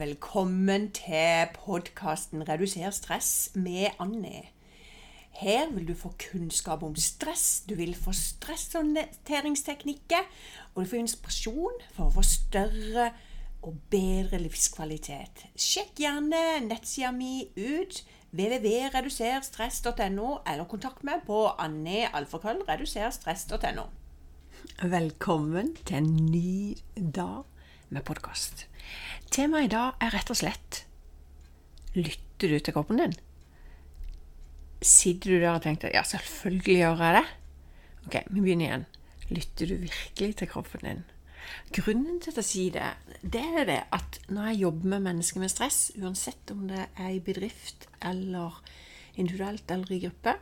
Velkommen til podkasten 'Reduser stress' med Anne. Her vil du få kunnskap om stress, du vil få stresshåndteringsteknikker, og du får inspirasjon for å få større og bedre livskvalitet. Sjekk gjerne nettsida mi ut www.reduserstress.no, eller kontakt meg på annealfakrøllreduserstress.no. Velkommen til en ny dag med podkast. Temaet i dag er rett og slett Lytter du til kroppen din? Sitter du der og tenker ja, selvfølgelig gjør jeg det? Ok, vi begynner igjen. Lytter du virkelig til kroppen din? Grunnen til at jeg sier det, det er det at når jeg jobber med mennesker med stress, uansett om det er i bedrift eller individuelt eller i gruppe,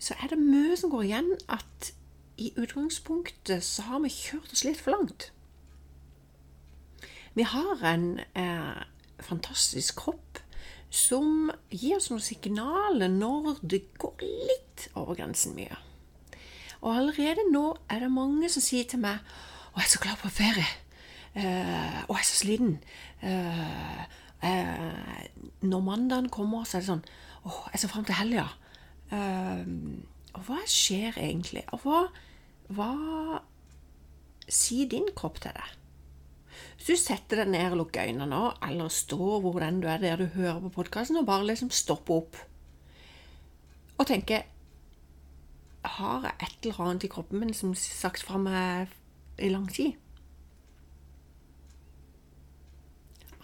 så er det mye som går igjen at i utgangspunktet så har vi kjørt oss litt for langt. Vi har en eh, fantastisk kropp som gir oss noen signaler når det går litt over grensen mye. Og allerede nå er det mange som sier til meg 'Å, jeg er så glad på ferie'. Uh, 'Å, jeg er så sliten'. Uh, uh, når mandagen kommer, så er det sånn 'Å, jeg ser fram til helga'. og hva skjer egentlig? Og hva, hva sier din kropp til deg? Hvis du setter deg ned og lukker øynene nå, eller står hvor enn du er der du hører på podkasten, og bare liksom stopper opp og tenker Har jeg et eller annet i kroppen min som sagt fra meg i lang tid?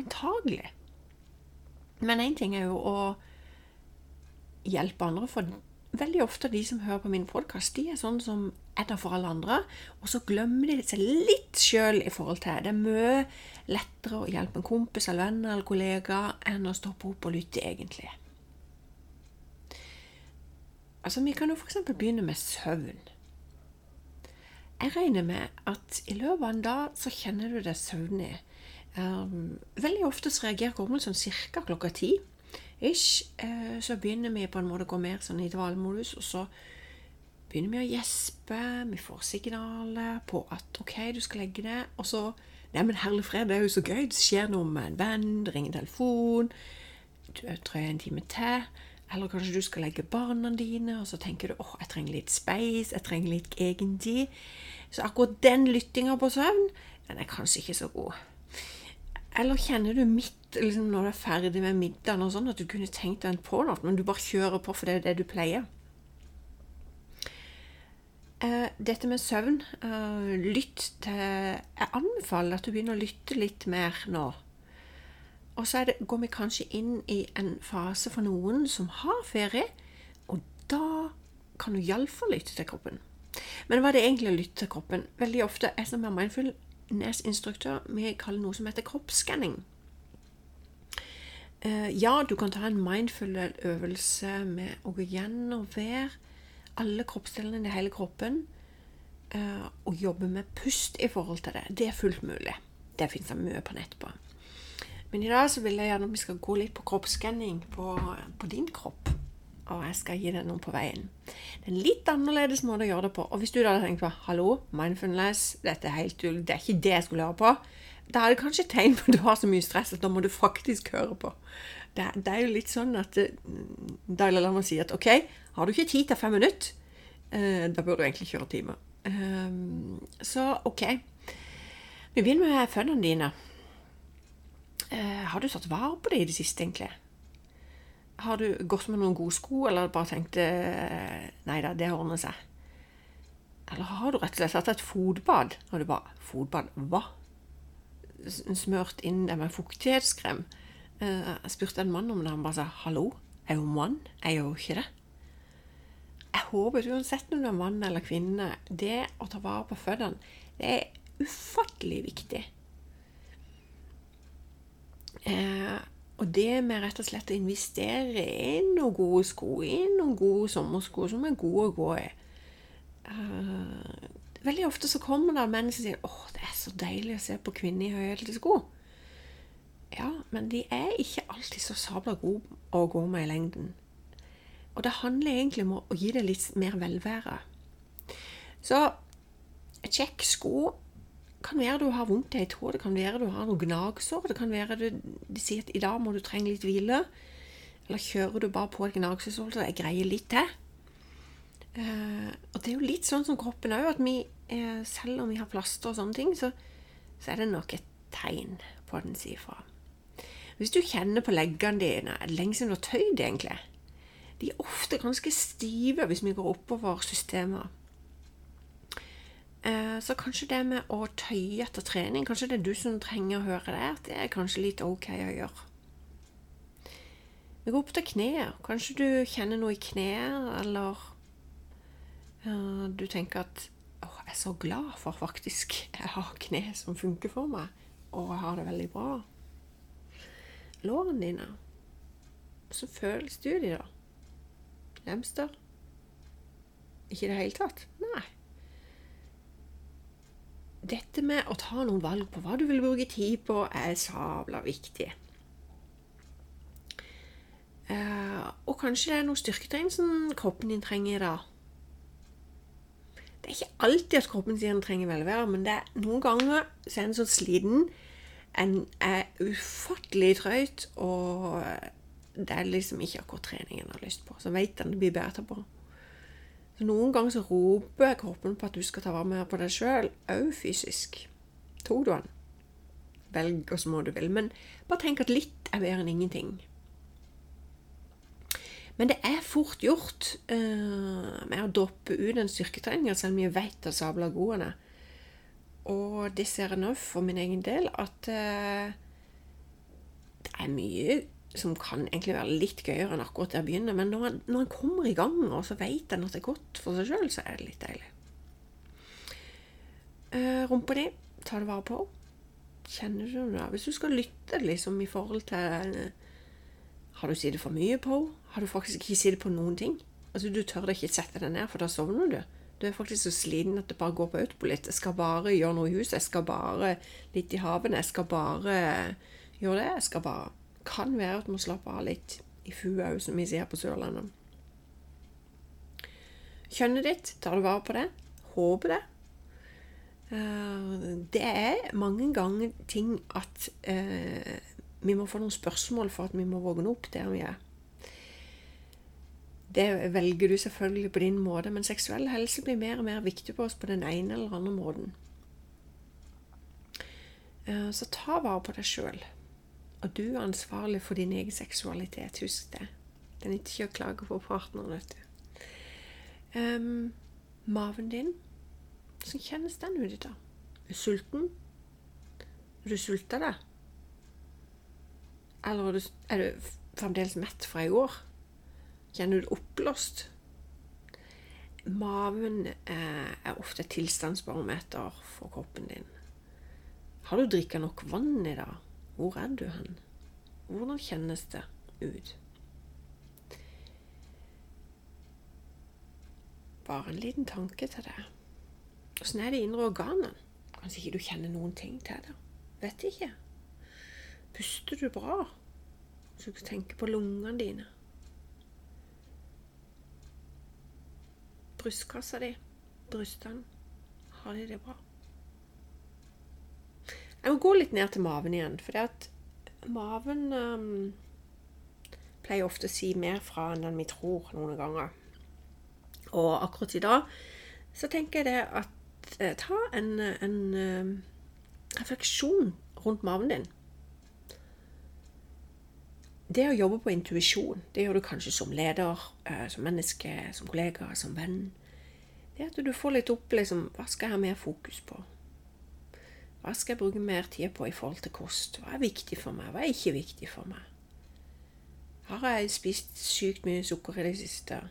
Antagelig. Men én ting er jo å hjelpe andre, for veldig ofte de som hører på min podkast, de er sånn som er der for alle andre, og så glemmer de seg litt sjøl i forhold til det. er mye lettere å hjelpe en kompis eller venn eller kollega enn å stoppe opp og lytte, egentlig. Altså, Vi kan jo f.eks. begynne med søvn. Jeg regner med at i løpet av en dag så kjenner du deg søvnig. Um, veldig ofte så reagerer kroppen sånn ca. klokka ti. Ish, uh, så begynner vi på en måte å gå mer sånn i dvalemodus, og så begynner vi å gjespe. Vi får signaler på at OK, du skal legge det. Og så Neimen, herlig fred, det er jo så gøy. Det skjer noe med en venn, det ringer telefon. Du drøyer en time til. Eller kanskje du skal legge barna dine, og så tenker du åh, jeg trenger litt space, jeg trenger litt egentid. Så akkurat den lyttinga på søvn, den er kanskje ikke så god. Eller kjenner du midt liksom, når du er ferdig med middagen og sånn, at du kunne tenkt deg på noe, men du bare kjører på for det er det du pleier? Uh, dette med søvn uh, Lytt til Jeg anbefaler at du begynner å lytte litt mer nå. Og så det, går vi kanskje inn i en fase for noen som har ferie, og da kan du iallfall lytte til kroppen. Men hva er det egentlig å lytte til kroppen? Veldig ofte jeg som er mindfulness-instruktør, vi kaller noe som heter kroppsskanning. Uh, ja, du kan ta en mindful øvelse med å gå gjennom hver alle kroppsdelene i hele kroppen uh, og jobbe med pust i forhold til det. Det er fullt mulig. Det fins det mye på nett på. Men i dag så vil jeg gjerne at vi skal gå litt på kroppsskanning på, på, din kropp. Og jeg skal gi deg noen på veien. Det er en litt annerledes måte å gjøre det på. Og hvis du da hadde tenkt på hallo, mindfulness, dette er helt det er ikke det jeg skulle høre på, da er det kanskje et tegn på at du har så mye stress at da må du faktisk høre på. Det, det er jo litt sånn at Daila Dalai Lama sier at OK, har du ikke tid til fem minutter, eh, da bør du egentlig kjøre timer. Um, så OK. Vi begynner med føttene dine. Uh, har du tatt vare på det i det siste, egentlig? Har du gått med noen gode sko, eller bare tenkt uh, Nei da, det ordner seg. Eller har du rett og slett tatt et fotbad? Og du bare Fotbad? Hva? Smørt inn det med fuktighetskrem? Uh, jeg spurte en mann om det, han bare sa 'hallo, er jo mann, er jo ikke det'. Jeg håper uansett om du er mann eller kvinne, det å ta vare på føttene, det er ufattelig viktig. Eh, og det med rett og slett å investere i noen gode sko, i noen gode sommersko som er gode å gå i eh, Veldig ofte så kommer det menn som sier 'Å, det er så deilig å se på kvinner i høyhælte sko'. Ja, men de er ikke alltid så sabla gode å gå med i lengden. Og det handler egentlig om å gi det litt mer velvære. Så kjekk sko, kan være du har vondt i ei tå, det kan være du har noen gnagsår, det kan være du, de sier at i dag må du trenge litt hvile. Eller kjører du bare på et gnagsår så jeg greier litt til. Eh, og det er jo litt sånn som kroppen òg, at vi, eh, selv om vi har plaster og sånne ting, så, så er det nok et tegn på at den sier fra. Hvis du kjenner på leggene dine lenge siden du har tøyd, egentlig? De er ofte ganske stive hvis vi går oppover systemet. Eh, så kanskje det med å tøye etter trening, kanskje det er du som trenger å høre det, at det er kanskje litt ok å gjøre. Vi går opp til kneet. Kanskje du kjenner noe i kneet, eller du tenker at å, jeg er så glad for faktisk jeg har kne som funker for meg, og jeg har det veldig bra. Lårene dine. Hvordan føles du de, da? Lemster? Ikke i det hele tatt? Nei dette med å ta noen valg på hva du vil bruke tid på, er sabla viktig. Uh, og kanskje det er noe styrketrening som kroppen din trenger i dag. Det er ikke alltid at kroppen sier den trenger velvære, men det er noen ganger så er en så sliten, en er ufattelig trøyt, og det er liksom ikke akkurat trening en har lyst på. Så vet en det blir bedre på. Så noen ganger så roper kroppen på at du skal ta vare mer på deg sjøl, òg fysisk. Tok du den? Velg hva må du vil. Men bare tenk at litt er bedre enn ingenting. Men det er fort gjort uh, med å droppe ut en styrketrening, selv om jeg vet at sabla god er. Og det ser jeg nå for min egen del, at uh, det er mye som kan egentlig være litt gøyere enn akkurat der begynner. Men når han, når en kommer i gang, og så vet en at det er godt for seg sjøl, så er det litt deilig. Uh, rumpa di, ta det vare på. Kjenner du det? Hvis du skal lytte liksom i forhold til Har du sittet for mye på? Har du faktisk ikke sittet på noen ting? Altså, Du tør ikke sette deg ned, for da sovner du. Du er faktisk så sliten at det bare går på autopolitt. Jeg skal bare gjøre noe i huset. Jeg skal bare litt i havene. Jeg skal bare gjøre det. Jeg skal bare kan være at du må slappe av litt i fua òg, som vi sier på Sørlandet. Kjønnet ditt, tar du vare på det? Håper det. Eh, det er mange ganger ting at eh, vi må få noen spørsmål for at vi må våge opp der vi er. Det velger du selvfølgelig på din måte, men seksuell helse blir mer og mer viktig på oss på den ene eller andre måten. Eh, så ta vare på deg sjøl. Og du er ansvarlig for din egen seksualitet. Husk det. Det er ikke å klage på partneren, vet du. Um, maven din Hvordan kjennes den ut i dag? Er du sulten? Er du sulta deg? Eller er du, er du fremdeles mett fra i år? Kjenner du det oppblåst? Maven eh, er ofte et tilstandsbarometer for kroppen din. Har du drikka nok vann i dag? Hvor er du hen? Hvordan kjennes det ut? Bare en liten tanke til det. Åssen er det indre organet? Kanskje ikke du kjenner noen ting til det? Vet ikke. Puster du bra? Så du tenker på lungene dine. Brystkassa di, brystene, har de det bra? Jeg må gå litt ned til maven igjen, for det at maven um, pleier ofte å si mer fra enn vi tror noen ganger. Og akkurat i dag så tenker jeg det at eh, ta en, en um, refleksjon rundt maven din. Det å jobbe på intuisjon, det gjør du kanskje som leder, eh, som menneske, som kollega, som venn. Det at du får litt opp liksom, Hva skal jeg ha mer fokus på? Hva skal jeg bruke mer tid på i forhold til kost? Hva er viktig for meg? Hva er ikke viktig for meg? Har jeg spist sykt mye sukker i det siste?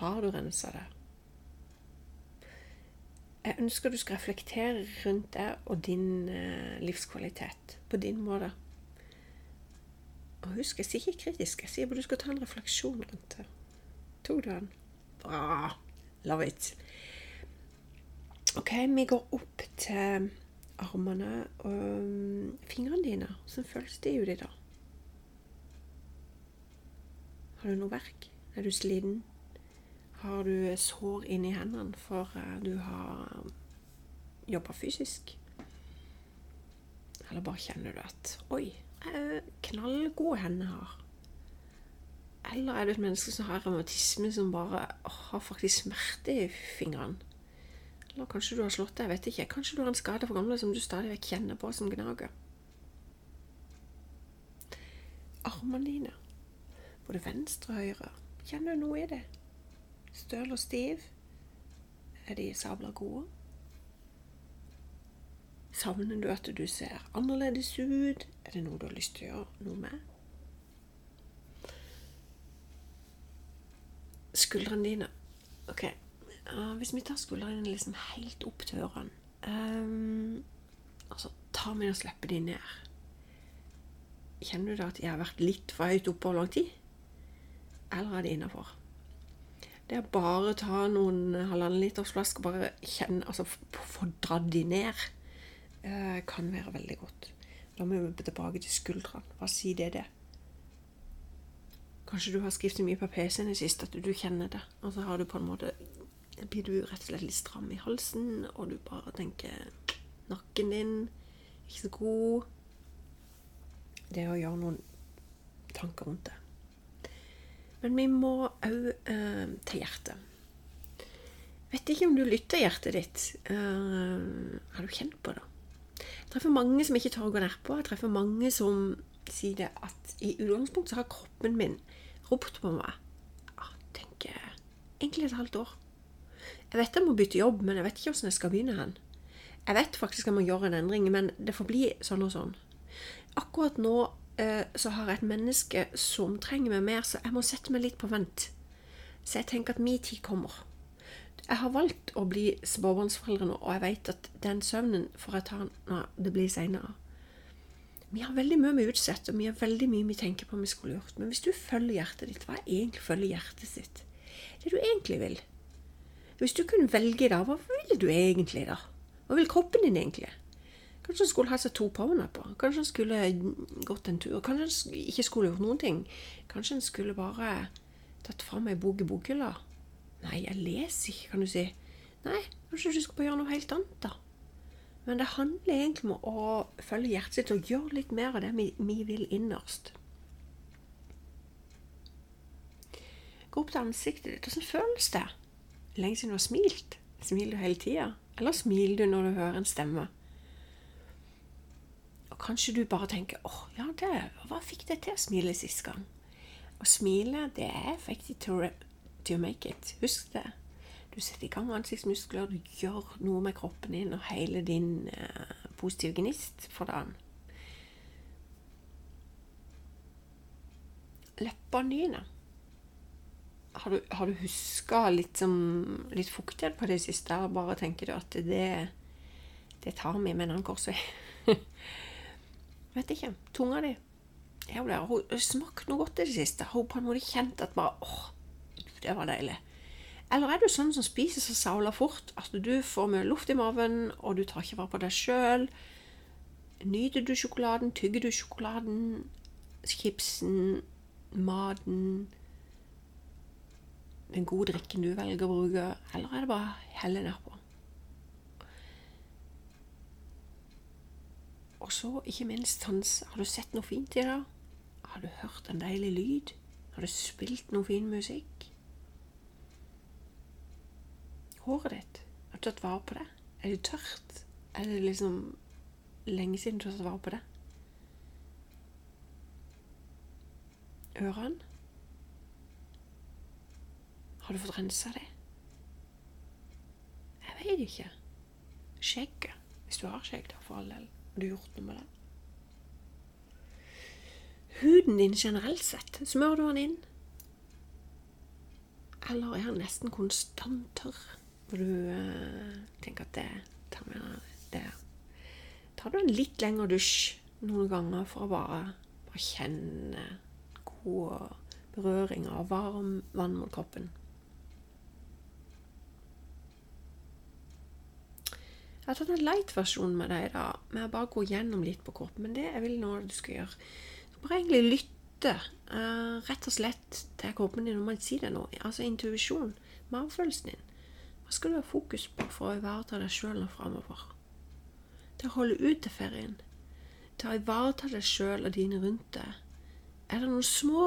Har du rensa det? Jeg ønsker du skal reflektere rundt deg og din eh, livskvalitet på din måte. Og husk, jeg sier ikke kritisk, jeg sier bare du skal ta en refleksjon rundt det. Tok du den? Bra. Love it. Ok, vi går opp til armene og um, fingrene dine. Hvordan føles det uti da? Har du noe verk? Er du sliten? Har du sår inni hendene for eh, du har jobba fysisk? Eller bare kjenner du at Oi, knallgode hender har. Eller er du et menneske som har revmatisme, som bare har faktisk smerte i fingrene? Eller kanskje du har slått deg, jeg vet ikke. Kanskje du har en skade for gamle som du stadig vekk kjenner på som gnager. Armene dine, både venstre og høyre, kjenner du noe i det? Støl og stiv? Er de sabla gode? Savner du at du ser annerledes ut? Er det noe du har lyst til å gjøre noe med? Skuldrene dine. Ok, hvis vi tar skuldrene liksom helt opp til ørene um, Altså, tar vi og slipper de ned. Kjenner du da at jeg har vært litt for høyt oppe over lang tid? Eller er det innafor? Det er bare å ta noen halvannen liters flask og bare kjenne Altså få dratt de ned. Eh, kan være veldig godt. Da må vi tilbake til skuldrene. Hva sier det det? Kanskje du har skrevet mye på PC-en i sist at du kjenner det. Og så har du på en måte blir du rett og slett litt stram i halsen, og du bare tenker Nakken din ikke så god. Det å gjøre noen tanker rundt det. Men vi må òg eh, til hjertet. Vet ikke om du lytter hjertet ditt. Eh, har du kjent på det? Jeg treffer mange som ikke tør å gå nedpå. Jeg treffer mange som sier det at i utgangspunktet så har kroppen min ropt på meg ja, tenker egentlig et halvt år. Jeg vet jeg må bytte jobb, men jeg vet ikke hvordan jeg skal begynne hen. Jeg vet faktisk jeg må gjøre en endring, men det får bli sånn og sånn. Akkurat nå så har jeg et menneske som trenger meg mer, så jeg må sette meg litt på vent. Så jeg tenker at min tid kommer. Jeg har valgt å bli småbarnsforeldre nå, og jeg vet at den søvnen får jeg ta når det blir seinere. Vi har veldig mye vi utsetter, og vi har veldig mye vi tenker på vi skulle gjort. Men hvis du følger hjertet ditt, hva er egentlig følger hjertet sitt? Det du egentlig vil. Hvis du kunne velge da, hva ville du egentlig da? Hva vil kroppen din egentlig? Kanskje han skulle ha seg to powernapper. Kanskje han skulle gått en tur. Kanskje han ikke skulle gjort noen ting. Kanskje han skulle bare tatt fram ei bok i bokhylla. Nei, jeg leser ikke, kan du si. Nei, kanskje du skal bare gjøre noe helt annet, da. Men det handler egentlig om å følge hjertet sitt og gjøre litt mer av det vi, vi vil innerst. Gå opp til ansiktet ditt. Hvordan føles det? Lenge siden du har smilt? Smiler du hele tida? Eller smiler du når du hører en stemme? Kanskje du bare tenker 'Å, ja, det, hva fikk deg til å smile sist gang?' Å smile, det er effektivt å to make it. Husk det. Du setter i gang ansiktsmuskler, du gjør noe med kroppen din og hele din eh, positive gnist for dagen. Leppene dine. Har du, har du huska litt, litt fuktighet på det siste? Bare tenker du at det, det tar vi med en annen korsvei? Vet ikke. Tunga di. Har du smakt noe godt i det siste? Hun på en måte kjent at bare åh, det var deilig. Eller er du sånn som spiser så savla fort at du får mye luft i maven, og du tar ikke vare på deg sjøl? Nyter du sjokoladen? Tygger du sjokoladen? Chipsen? Maten? Den gode drikken du velger å bruke? Eller er det bare helle nedpå? Og så, ikke minst, Hans, har du sett noe fint i dag? Har du hørt en deilig lyd? Har du spilt noe fin musikk? håret ditt? Har du tatt vare på det? Er det tørt? Er det liksom lenge siden du har tatt vare på det? Ørene? Har du fått rensa det? Jeg veit ikke. Skjegget. Hvis du har skjegg, da, for all del. Har du gjort noe med det? Huden din generelt sett, smører du den inn? Eller er den nesten konstant tørr? Hvor du uh, tenker at det tar med det. Tar du en litt lengre dusj noen ganger for å bare, bare kjenne god berøring av varm vann mot kroppen. Jeg har tatt en light-versjon med deg i dag, med å bare gå gjennom litt på kroppen. Men det jeg vil nå du skal gjøre, så bare egentlig lytte uh, rett og slett til kroppen din når man sier det nå. Altså intuisjon, magefølelsen din. Hva skal du ha fokus på for å ivareta deg sjøl nå framover? Til å holde ut til ferien. Til å ivareta deg sjøl og dine rundt deg. Er det noen små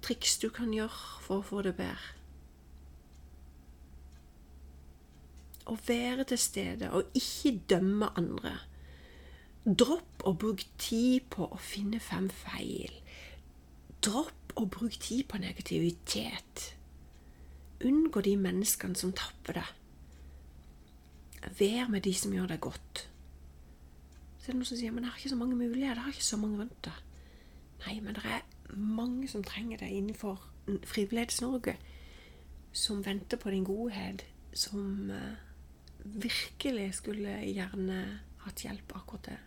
triks du kan gjøre for å få det bedre? Å være til stede og ikke dømme andre. Dropp å bruke tid på å finne fem feil. Dropp å bruke tid på negativitet. Unngå de menneskene som tapper deg. Vær med de som gjør deg godt. Så er det noen som sier men jeg har ikke så mange muligheter, jeg har ikke så mange rundt deg. Nei, men det er mange som trenger deg innenfor Frivillighets-Norge, som venter på din godhet, som uh, virkelig skulle gjerne hatt hjelp akkurat det.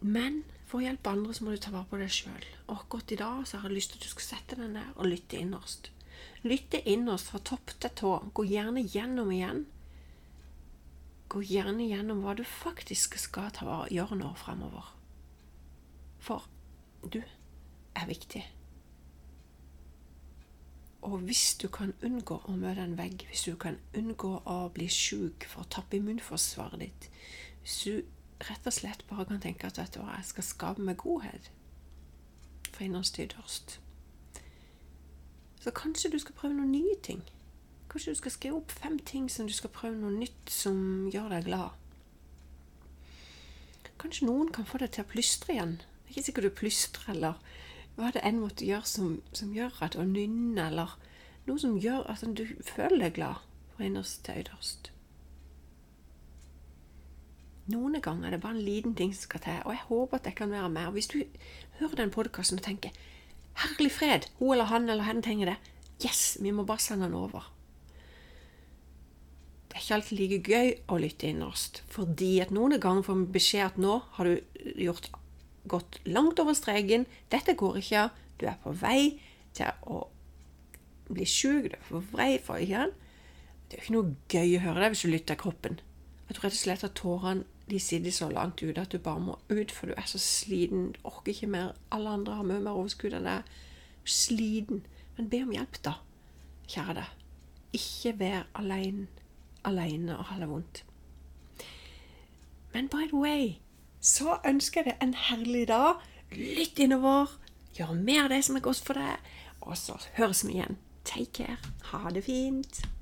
Men for å hjelpe andre så må du ta vare på deg sjøl. Akkurat i dag så har jeg lyst til at du skal sette deg ned og lytte innerst. Lytte innerst fra topp til tå. Gå gjerne gjennom igjen. Gå gjerne gjennom hva du faktisk skal ta, gjøre nå fremover. For du er viktig. Og hvis du kan unngå å møte en vegg, hvis du kan unngå å bli sjuk for å tappe immunforsvaret ditt, hvis du rett og slett bare kan tenke at vet du hva, jeg skal skape meg godhet fra innerst til ytterst, så kanskje du skal prøve noen nye ting. Kanskje du skal skrive opp fem ting som du skal prøve noe nytt som gjør deg glad. Kanskje noen kan få deg til å plystre igjen. Det er ikke sikkert du plystrer eller hva det enn måtte gjøre som, som gjør at du nynne, eller noe som gjør at du føler deg glad fra innerst til ytterst. Noen ganger er det bare en liten ting som skal til, og jeg håper at jeg kan være med. Hvis du hører den podkasten og tenker 'Herlig fred', hun eller han eller hen trenger det, yes, vi må bare sende den over. Det er ikke alltid like gøy å lytte innerst, fordi at noen ganger får vi beskjed at nå har du gjort gått langt over streken. Dette går ikke. Du er på vei til å bli sjuk. Du er på vei for igjen. Det er jo ikke noe gøy å høre det hvis du lytter kroppen. Jeg tror rett og slett at tårene de sitter så langt ute at du bare må ut, for du er så sliten. Du orker ikke mer. Alle andre har mye mer overskudd enn deg. Sliten. Men be om hjelp, da, kjære deg. Ikke vær alene, alene og ha det vondt. Men by the way så ønsker jeg deg en herlig dag. Lytt innover. Gjør mer av det som er godt for deg. Og så høres vi igjen. Take care. Ha det fint.